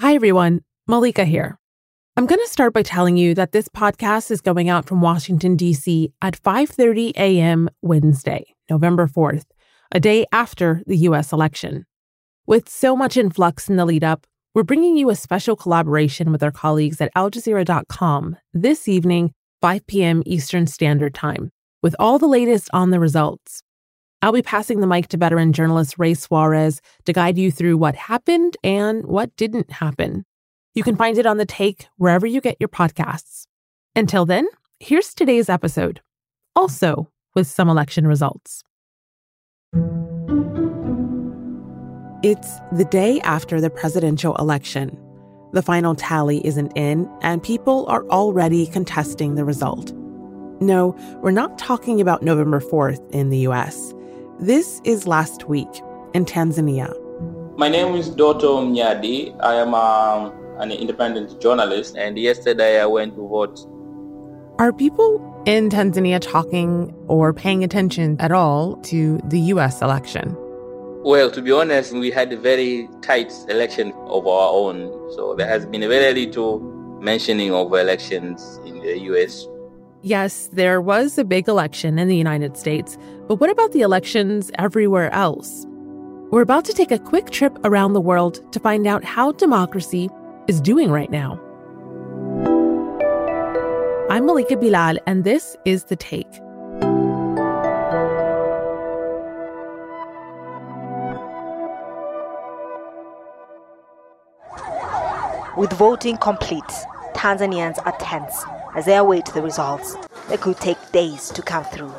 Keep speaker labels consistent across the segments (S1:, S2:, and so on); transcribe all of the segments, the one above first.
S1: Hi, everyone. Malika here. I'm going to start by telling you that this podcast is going out from Washington, D.C. at 5.30 a.m. Wednesday, November 4th, a day after the U.S. election. With so much influx in the lead up, we're bringing you a special collaboration with our colleagues at AlJazeera.com this evening, 5 p.m. Eastern Standard Time, with all the latest on the results. I'll be passing the mic to veteran journalist Ray Suarez to guide you through what happened and what didn't happen. You can find it on The Take wherever you get your podcasts. Until then, here's today's episode, also with some election results. It's the day after the presidential election. The final tally isn't in, and people are already contesting the result. No, we're not talking about November 4th in the US. This is last week in Tanzania.
S2: My name is Doto Mnyadi. I am um, an independent journalist, and yesterday I went to vote.
S1: Are people in Tanzania talking or paying attention at all to the US election?
S2: Well, to be honest, we had a very tight election of our own. So there has been very little mentioning of elections in the US
S1: Yes, there was a big election in the United States, but what about the elections everywhere else? We're about to take a quick trip around the world to find out how democracy is doing right now. I'm Malika Bilal, and this is The Take.
S3: With voting complete, Tanzanians are tense as they await the results that could take days to come through.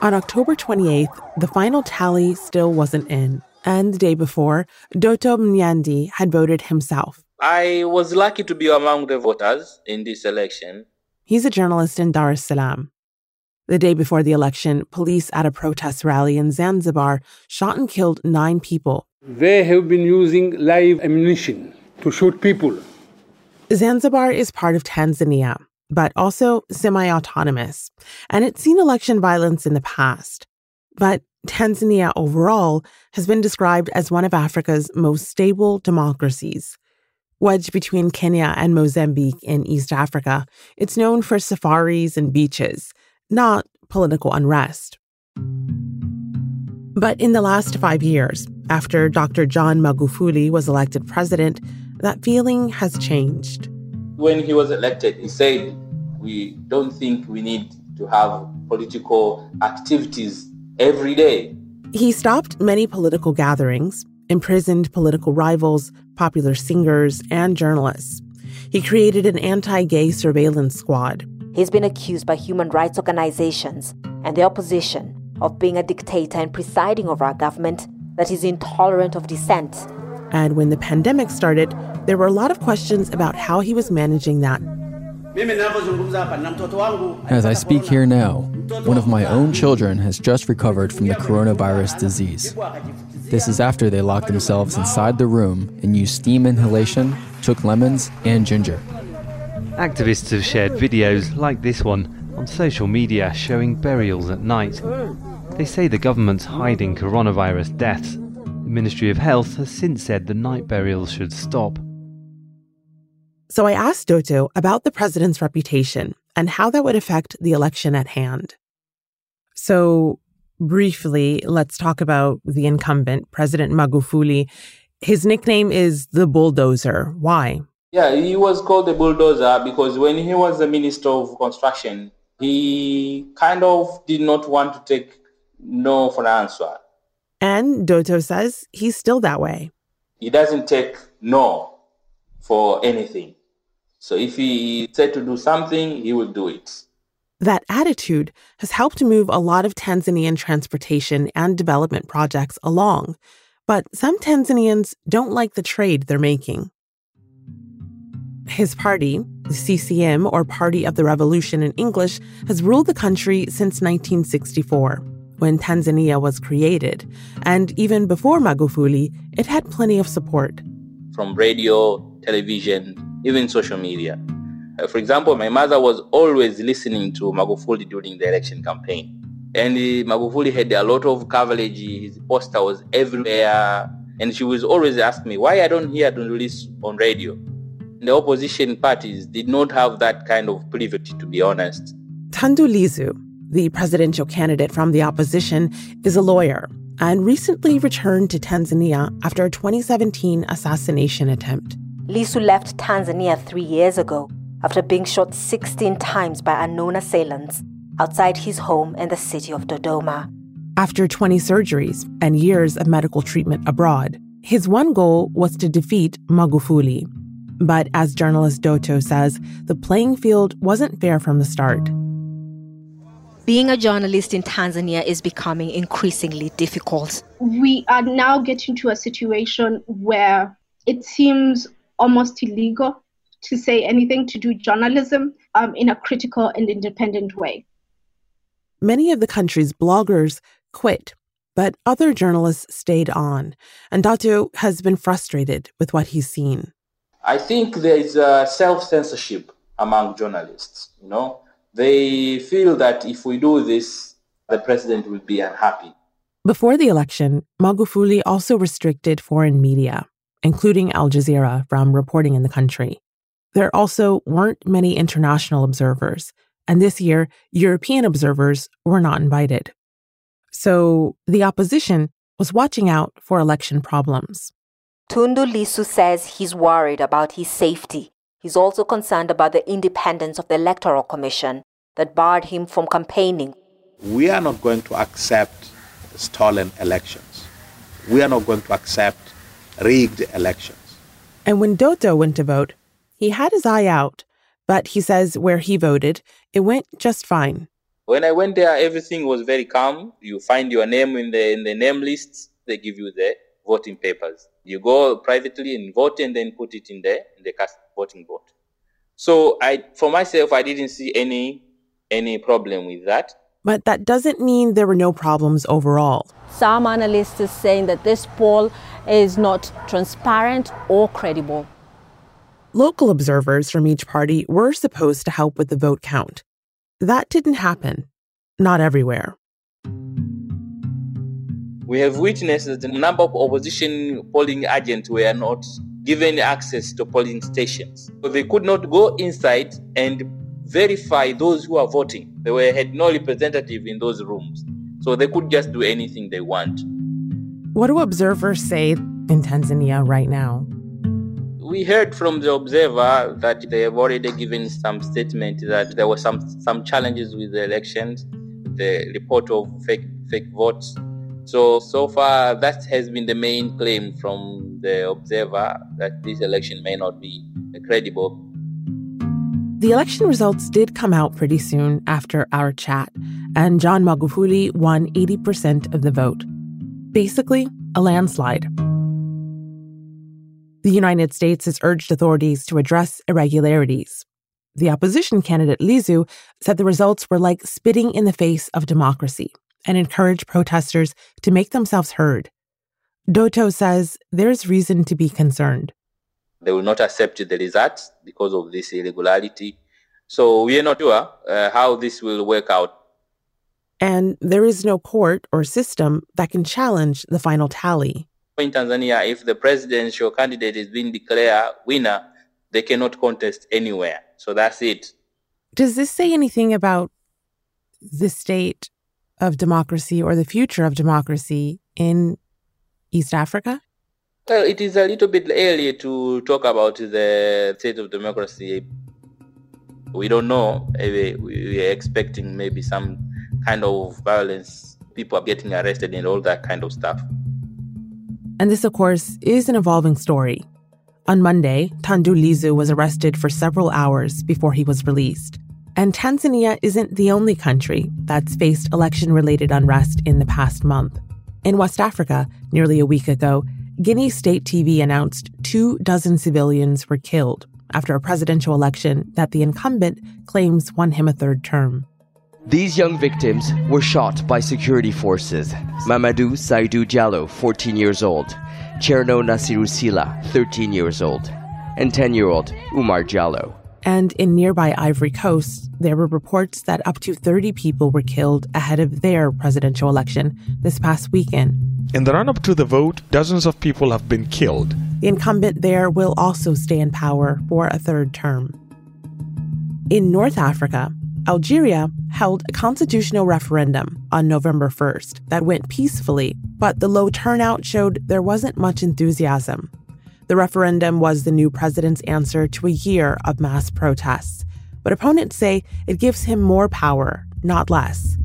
S1: On October 28th, the final tally still wasn't in. And the day before, Doto Mnyandi had voted himself.
S2: I was lucky to be among the voters in this election.
S1: He's a journalist in Dar es Salaam. The day before the election, police at a protest rally in Zanzibar shot and killed nine people.
S4: They have been using live ammunition to shoot people.
S1: Zanzibar is part of Tanzania, but also semi autonomous, and it's seen election violence in the past. But Tanzania overall has been described as one of Africa's most stable democracies. Wedged between Kenya and Mozambique in East Africa, it's known for safaris and beaches, not political unrest. But in the last five years, after Dr. John Magufuli was elected president, that feeling has changed.
S2: When he was elected, he said we don't think we need to have political activities every day.
S1: He stopped many political gatherings, imprisoned political rivals, popular singers, and journalists. He created an anti gay surveillance squad.
S3: He's been accused by human rights organizations and the opposition of being a dictator and presiding over our government that is intolerant of dissent.
S1: And when the pandemic started, there were a lot of questions about how he was managing that
S5: as I speak here now, one of my own children has just recovered from the coronavirus disease. This is after they locked themselves inside the room and used steam inhalation, took lemons, and ginger.
S6: Activists have shared videos like this one on social media showing burials at night. They say the government's hiding coronavirus deaths. The Ministry of Health has since said the night burials should stop.
S1: So I asked Doto about the president's reputation and how that would affect the election at hand. So, briefly, let's talk about the incumbent, President Magufuli. His nickname is the bulldozer. Why?
S2: Yeah, he was called the bulldozer because when he was the minister of construction, he kind of did not want to take no for an answer.
S1: And Doto says he's still that way.
S2: He doesn't take no for anything. So if he said to do something, he will do it.
S1: That attitude has helped move a lot of Tanzanian transportation and development projects along. But some Tanzanians don't like the trade they're making. His party, the CCM, or Party of the Revolution in English, has ruled the country since 1964, when Tanzania was created. And even before Magufuli, it had plenty of support.
S2: From radio, television, even social media. Uh, for example, my mother was always listening to Magufuli during the election campaign. And uh, Magufuli had a lot of coverage. His poster was everywhere. And she was always asking me why I don't hear the release on radio. The opposition parties did not have that kind of privilege, to be honest.
S1: Tundu Lissu, the presidential candidate from the opposition, is a lawyer and recently returned to Tanzania after a 2017 assassination attempt.
S3: Lissu left Tanzania three years ago after being shot 16 times by unknown assailants outside his home in the city of Dodoma.
S1: After 20 surgeries and years of medical treatment abroad, his one goal was to defeat Magufuli. But as journalist Doto says, the playing field wasn't fair from the start.
S3: Being a journalist in Tanzania is becoming increasingly difficult.
S7: We are now getting to a situation where it seems almost illegal to say anything to do journalism um, in a critical and independent way.
S1: Many of the country's bloggers quit, but other journalists stayed on, and Doto has been frustrated with what he's seen.
S2: I think there is a self censorship among journalists. You know, they feel that if we do this, the president will be unhappy.
S1: Before the election, Magufuli also restricted foreign media, including Al Jazeera, from reporting in the country. There also weren't many international observers, and this year, European observers were not invited. So the opposition was watching out for election problems.
S3: Tundu Lissu says he's worried about his safety. He's also concerned about the independence of the Electoral Commission that barred him from campaigning.
S8: We are not going to accept stolen elections. We are not going to accept rigged elections.
S1: And when Doto went to vote, he had his eye out, but he says where he voted, it went just fine.
S2: When I went there, everything was very calm. You find your name in the in the name lists. They give you the voting papers. You go privately and vote, and then put it in the in the cast voting vote. So I, for myself, I didn't see any any problem with that.
S1: But that doesn't mean there were no problems overall.
S9: Some analysts are saying that this poll is not transparent or credible.
S1: Local observers from each party were supposed to help with the vote count. That didn't happen, not everywhere.
S2: We have witnessed that a number of opposition polling agents were not given access to polling stations. So they could not go inside and verify those who are voting. They were, had no representative in those rooms. So they could just do anything they want.
S1: What do observers say in Tanzania right now?
S2: we heard from the observer that they have already given some statement that there were some some challenges with the elections, the report of fake fake votes. So so far that has been the main claim from the observer that this election may not be credible.
S1: The election results did come out pretty soon after our chat, and John Magufuli won 80% of the vote. Basically, a landslide. The United States has urged authorities to address irregularities. The opposition candidate Lissu said the results were like spitting in the face of democracy and encouraged protesters to make themselves heard. Doto says there's reason to be concerned.
S2: They will not accept the results because of this irregularity. So we are not sure uh, how this will work out.
S1: And there is no court or system that can challenge the final tally
S2: in Tanzania, if the presidential candidate is being declared winner, they cannot contest anywhere. So that's it.
S1: Does this say anything about the state of democracy or the future of democracy in East Africa?
S2: Well, it is a little bit early to talk about the state of democracy. We don't know. We are expecting maybe some kind of violence. People are getting arrested and all that kind of stuff.
S1: And this, of course, is an evolving story. On Monday, Tundu Lissu was arrested for several hours before he was released. And Tanzania isn't the only country that's faced election related unrest in the past month. In West Africa, nearly a week ago, Guinea State TV announced two dozen civilians were killed after a presidential election that the incumbent claims won him a third term.
S10: These young victims were shot by security forces. Mamadou Saidu Jallo, 14 years old, Cherno Nasiru Sila, 13 years old, and 10 year old Umar Jallo.
S1: And in nearby Ivory Coast, there were reports that up to 30 people were killed ahead of their presidential election this past weekend.
S11: In the run up to the vote, dozens of people have been killed.
S1: The incumbent there will also stay in power for a third term. In North Africa, Algeria held a constitutional referendum on November 1st that went peacefully, but the low turnout showed there wasn't much enthusiasm. The referendum was the new president's answer to a year of mass protests, but opponents say it gives him more power, not less.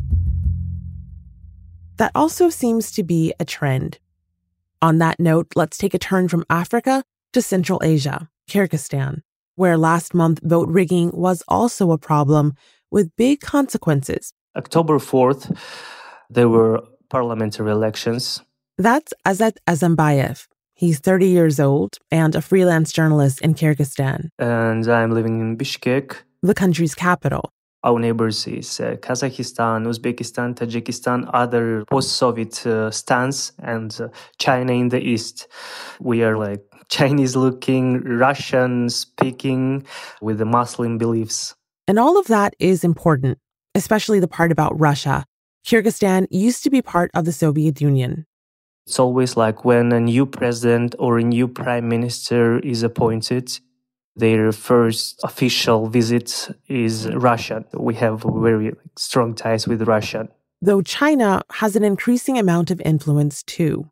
S1: That also seems to be a trend. On that note, let's take a turn from Africa to Central Asia, Kyrgyzstan, where last month vote rigging was also a problem with big consequences.
S12: October 4th, there were parliamentary elections.
S1: That's Azat Azambayev. He's 30 years old and a freelance journalist in Kyrgyzstan.
S12: And I'm living in Bishkek,
S1: the country's capital.
S12: Our neighbors is uh, Kazakhstan, Uzbekistan, Tajikistan, other post-Soviet uh, states, and uh, China in the east. We are like Chinese-looking, Russian-speaking, with the Muslim beliefs.
S1: And all of that is important, especially the part about Russia. Kyrgyzstan used to be part of the Soviet Union.
S12: It's always like when a new president or a new prime minister is appointed, their first official visit is Russia. We have very strong ties with Russia.
S1: Though China has an increasing amount of influence too.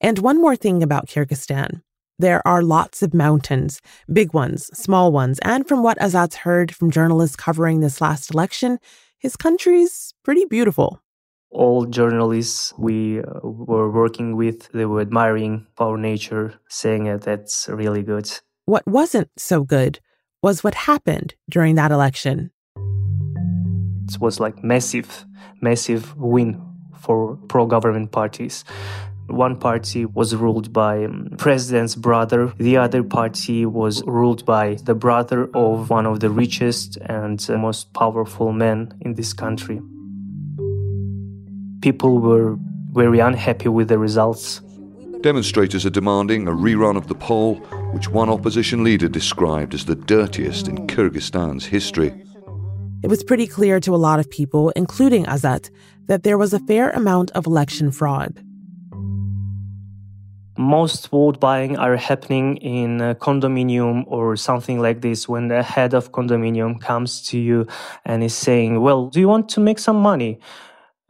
S1: And one more thing about Kyrgyzstan. There are lots of mountains, big ones, small ones, and from what Azat's heard from journalists covering this last election, his country's pretty beautiful.
S12: All journalists we uh, were working with, they were admiring our nature, saying that that's really good.
S1: What wasn't so good was what happened during that election.
S12: It was like massive, massive win for pro-government parties. One party was ruled by um, president's brother. The other party was ruled by the brother of one of the richest and uh, most powerful men in this country. People were very unhappy with the results.
S13: Demonstrators are demanding a rerun of the poll, which one opposition leader described as the dirtiest in Kyrgyzstan's history.
S1: It was pretty clear to a lot of people, including Azat, that there was a fair amount of election fraud.
S12: Most vote buying are happening in a condominium or something like this when the head of condominium comes to you and is saying, Well, do you want to make some money?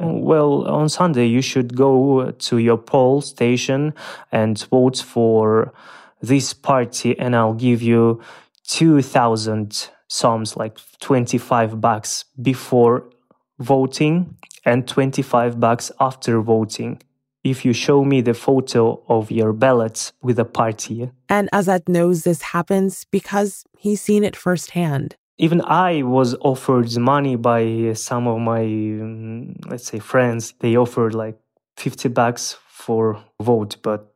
S12: Uh, well, on Sunday, you should go to your poll station and vote for this party, and I'll give you 2,000 soms, like 25 bucks before voting and 25 bucks after voting. If you show me the photo of your ballot with a party.
S1: And Azat knows this happens because he's seen it firsthand
S12: even I was offered money by some of my, um, let's say, friends. They offered like 50 bucks for vote, but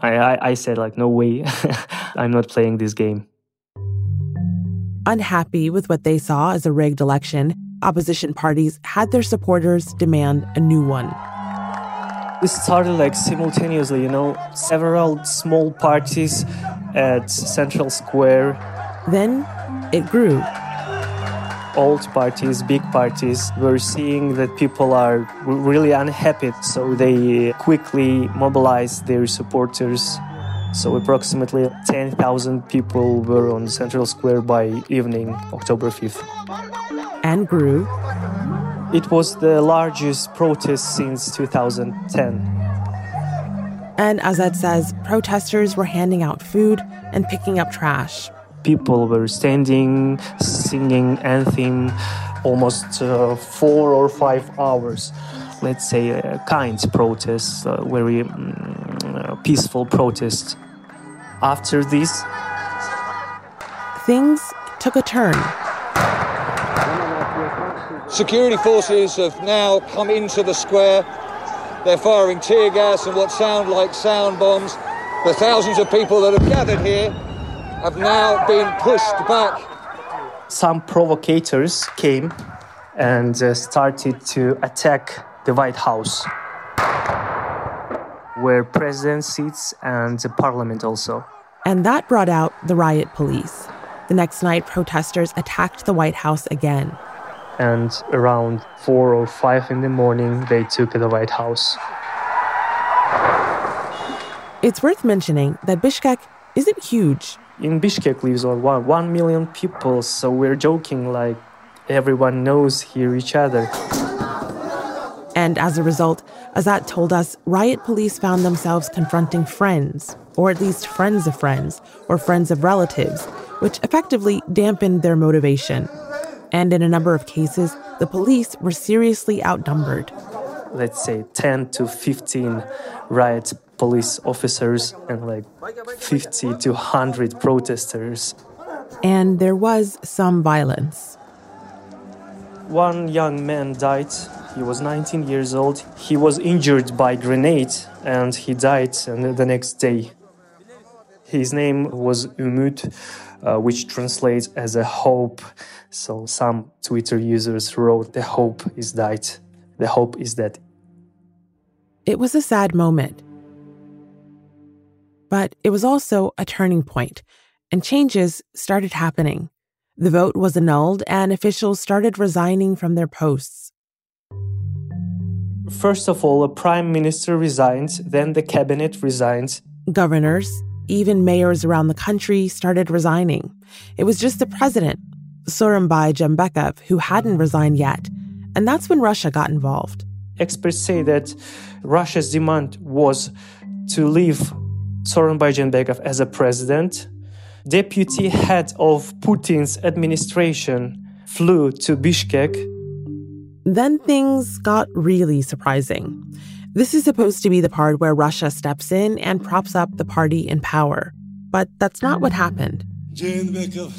S12: I, I, I said like, no way, I'm not playing this game.
S1: Unhappy with what they saw as a rigged election, opposition parties had their supporters demand a new one.
S12: This started like simultaneously, you know, several small parties at Central Square.
S1: Then it grew.
S12: Old parties, big parties were seeing that people are really unhappy, so they quickly mobilized their supporters. So approximately 10,000 people were on Central Square by evening, October 5th.
S1: And grew.
S12: It was the largest protest since 2010.
S1: And Azat says protesters were handing out food and picking up trash
S12: people were standing, singing anthem almost uh, four or five hours. Let's say a kind protest, a very um, peaceful protest. After this,
S1: things took a turn.
S14: Security forces have now come into the square. They're firing tear gas and what sound like sound bombs. The thousands of people that have gathered here have now been pushed back.
S12: Some provocators came and uh, started to attack the White House, where president sits and the parliament also.
S1: And that brought out the riot police. The next night, protesters attacked the White House again.
S12: And around four or five in the morning, they took the White House.
S1: It's worth mentioning that Bishkek isn't huge.
S12: In Bishkek lives one, one million people, so we're joking like everyone knows here each other.
S1: And as a result, Azat told us, riot police found themselves confronting friends, or at least friends of friends, or friends of relatives, which effectively dampened their motivation. And in a number of cases, the police were seriously outnumbered.
S12: Let's say 10 to 15 riot police officers and like 50 to 100 protesters.
S1: And there was some violence.
S12: One young man died. He was 19 years old. He was injured by grenade and he died the next day. His name was Umut, uh, which translates as a hope. So some Twitter users wrote, "The hope is died. The hope is dead."
S1: It was a sad moment. But it was also a turning point, and changes started happening. The vote was annulled, and officials started resigning from their posts.
S12: First of all, a prime minister resigned, then the cabinet resigned.
S1: Governors, even mayors around the country started resigning. It was just the president, Sooronbay Jeenbekov, who hadn't resigned yet. And that's when Russia got involved.
S12: Experts say that Russia's demand was to leave Sooronbay Jeenbekov as a president. Deputy head of Putin's administration flew to Bishkek
S1: then things got really surprising. This is supposed to be the part where Russia steps in and props up the party in power. But that's not what happened. The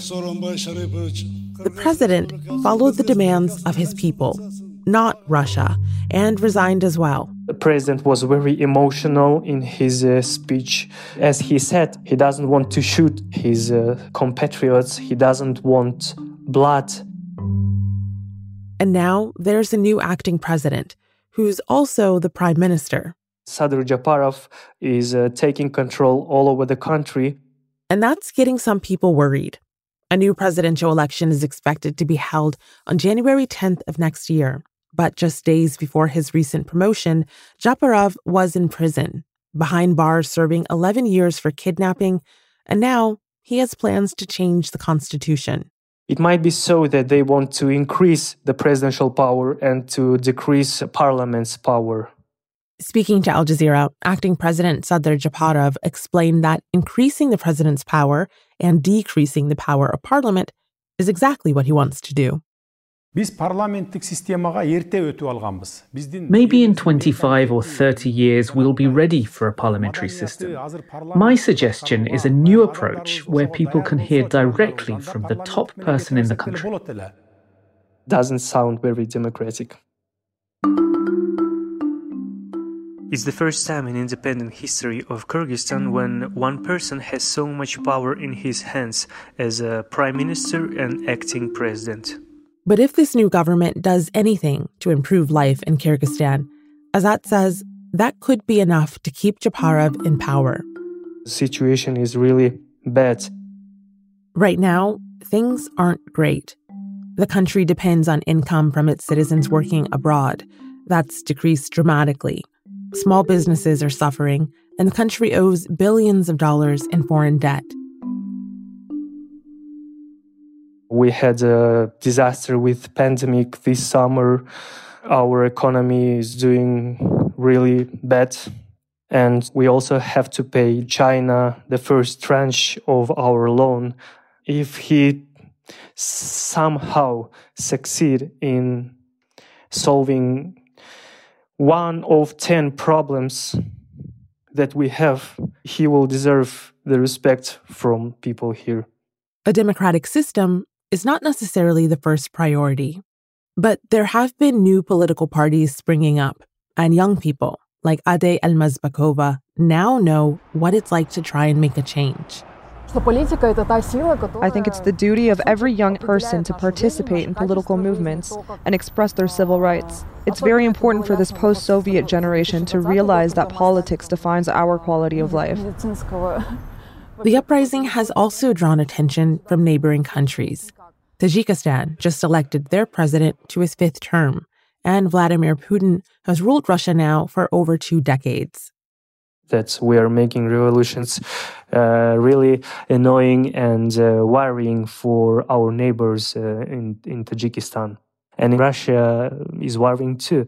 S1: president followed the demands of his people, not Russia, and resigned as well.
S12: The president was very emotional in his uh, speech. As he said, he doesn't want to shoot his uh, compatriots, he doesn't want blood
S1: and now there's a new acting president who's also the prime minister.
S12: Sadyr Japarov is uh, taking control all over the country.
S1: And that's getting some people worried. A new presidential election is expected to be held on January 10th of next year. But just days before his recent promotion, Japarov was in prison, behind bars serving 11 years for kidnapping, and now he has plans to change the constitution.
S12: It might be so that they want to increase the presidential power and to decrease parliament's power.
S1: Speaking to Al Jazeera, acting president Sadyr Japarov explained that increasing the president's power and decreasing the power of parliament is exactly what he wants to do.
S15: Maybe in 25 or 30 years we'll be ready for a parliamentary system. My suggestion is a new approach where people can hear directly from the top person in the country.
S12: Doesn't sound very democratic. It's the first time in independent history of Kyrgyzstan when one person has so much power in his hands as a prime minister and acting president.
S1: But if this new government does anything to improve life in Kyrgyzstan, Azat says that could be enough to keep Japarov in power.
S12: The situation is really bad.
S1: Right now, things aren't great. The country depends on income from its citizens working abroad. That's decreased dramatically. Small businesses are suffering, and the country owes billions of dollars in foreign debt.
S12: We had a disaster with pandemic this summer. Our economy is doing really bad. And we also have to pay China the first tranche of our loan. If he somehow succeed in solving one of 10 problems that we have, he will deserve the respect from people here.
S1: A democratic system is not necessarily the first priority. But there have been new political parties springing up, and young people, like Ade Almazbakova, now know what it's like to try and make a change.
S16: I think it's the duty of every young person to participate in political movements and express their civil rights. It's very important for this post Soviet generation to realize that politics defines our quality of life.
S1: The uprising has also drawn attention from neighboring countries. Tajikistan just elected their president to his fifth term, and Vladimir Putin has ruled Russia now for over two decades.
S12: that we are making revolutions uh, really annoying and uh, worrying for our neighbors uh, in, in Tajikistan. And Russia is worrying too.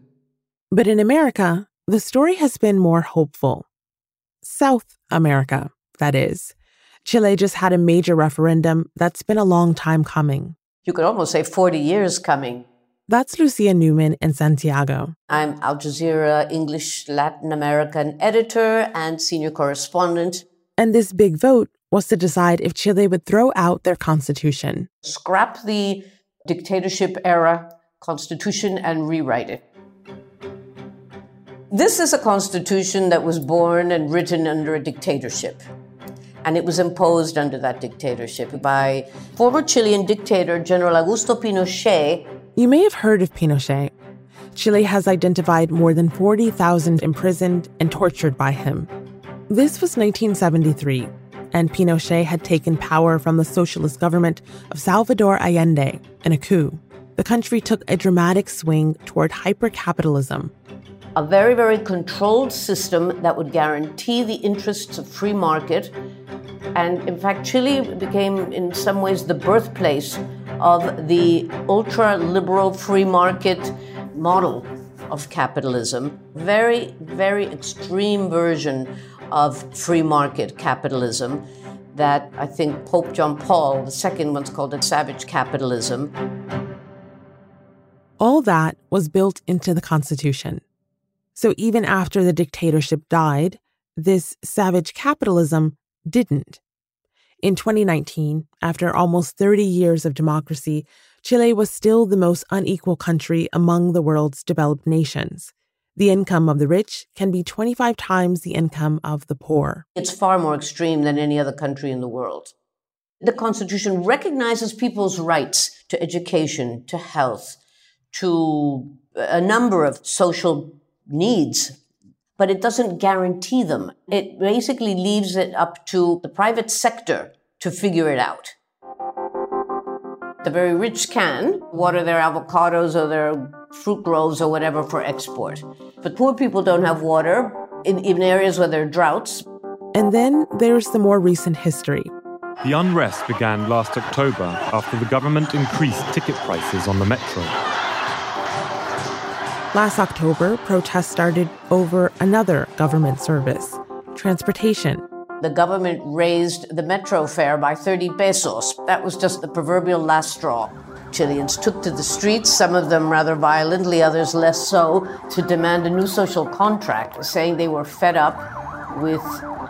S1: But in America, the story has been more hopeful. South America, that is. Chile just had a major referendum that's been a long time coming.
S17: You could almost say 40 years coming.
S1: That's Lucia Newman in Santiago.
S17: I'm Al Jazeera English Latin American editor and senior correspondent.
S1: And this big vote was to decide if Chile would throw out their constitution.
S17: Scrap the dictatorship era constitution and rewrite it. This is a constitution that was born and written under a dictatorship. And it was imposed under that dictatorship by former Chilean dictator General Augusto Pinochet
S1: you may have heard of Pinochet. Chile has identified more than 40,000 imprisoned and tortured by him. This was 1973, and Pinochet had taken power from the socialist government of Salvador Allende in a coup. The country took a dramatic swing toward hypercapitalism.
S17: A very, very controlled system that would guarantee the interests of free market. And in fact, Chile became, in some ways, the birthplace of the ultra liberal free market model of capitalism. Very, very extreme version of free market capitalism that I think Pope John Paul II once called it savage capitalism.
S1: All that was built into the Constitution. So even after the dictatorship died, this savage capitalism didn't. In 2019, after almost 30 years of democracy, Chile was still the most unequal country among the world's developed nations. The income of the rich can be 25 times the income of the poor.
S17: It's far more extreme than any other country in the world. The Constitution recognizes people's rights to education, to health, to a number of social needs but it doesn't guarantee them. It basically leaves it up to the private sector to figure it out. The very rich can water their avocados or their fruit groves or whatever for export. But poor people don't have water in, in areas where there are droughts.
S1: And then there's the more recent history.
S18: The unrest began last October after the government increased ticket prices on the metro.
S1: Last October, protests started over another government service transportation.
S17: The government raised the metro fare by 30 pesos. That was just the proverbial last straw. Chileans took to the streets, some of them rather violently, others less so, to demand a new social contract, saying they were fed up with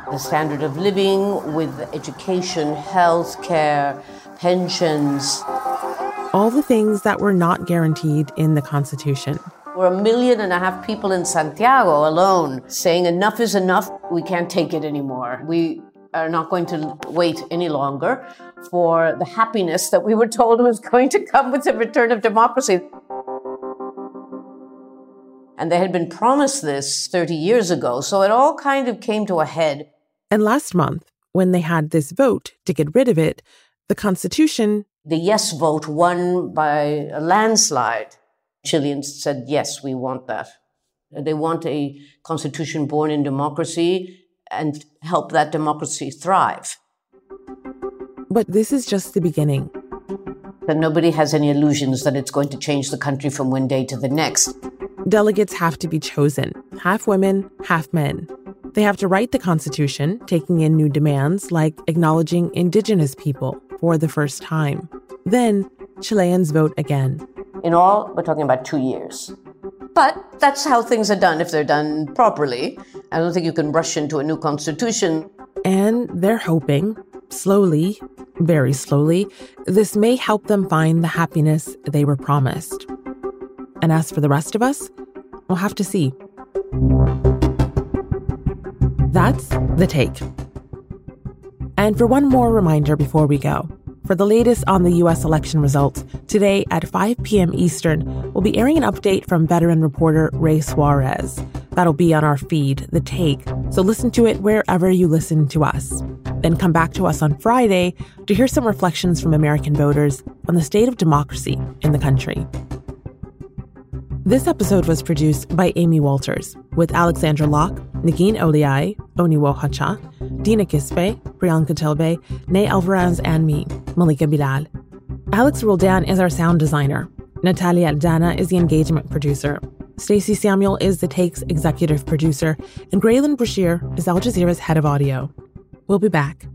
S17: the standard of living, with education, health care, pensions.
S1: All the things that were not guaranteed in the Constitution.
S17: We're a million and a half people in Santiago alone saying enough is enough. We can't take it anymore. We are not going to wait any longer for the happiness that we were told was going to come with the return of democracy. And they had been promised this 30 years ago, so it all kind of came to a head.
S1: And last month, when they had this vote to get rid of it, the Constitution.
S17: The yes vote won by a landslide. Chileans said, yes, we want that. They want a constitution born in democracy and help that democracy thrive.
S1: But this is just the beginning.
S17: That nobody has any illusions that it's going to change the country from one day to the next.
S1: Delegates have to be chosen half women, half men. They have to write the Constitution, taking in new demands like acknowledging indigenous people for the first time. Then, Chileans vote again.
S17: In all, we're talking about two years. But that's how things are done if they're done properly. I don't think you can rush into a new constitution.
S1: And they're hoping, slowly, very slowly, this may help them find the happiness they were promised. And as for the rest of us, we'll have to see. That's the take. And for one more reminder before we go, for the latest on the U.S. election results, today at 5 p.m. Eastern, we'll be airing an update from veteran reporter Ray Suarez. That'll be on our feed, The Take, so listen to it wherever you listen to us. Then come back to us on Friday to hear some reflections from American voters on the state of democracy in the country. This episode was produced by Amy Walters with Alexandra Locke, Negin Owliaei, Oniwo Hacha, Dina Kesbeh, Priyanka Tilve, Ney Alvarez, and me, Malika Bilal. Alex Roldan is our sound designer. Natalia Aldana is the engagement producer. Stacey Samuel is the Takes executive producer, and Graelyn Brashear is Al Jazeera's head of audio. We'll be back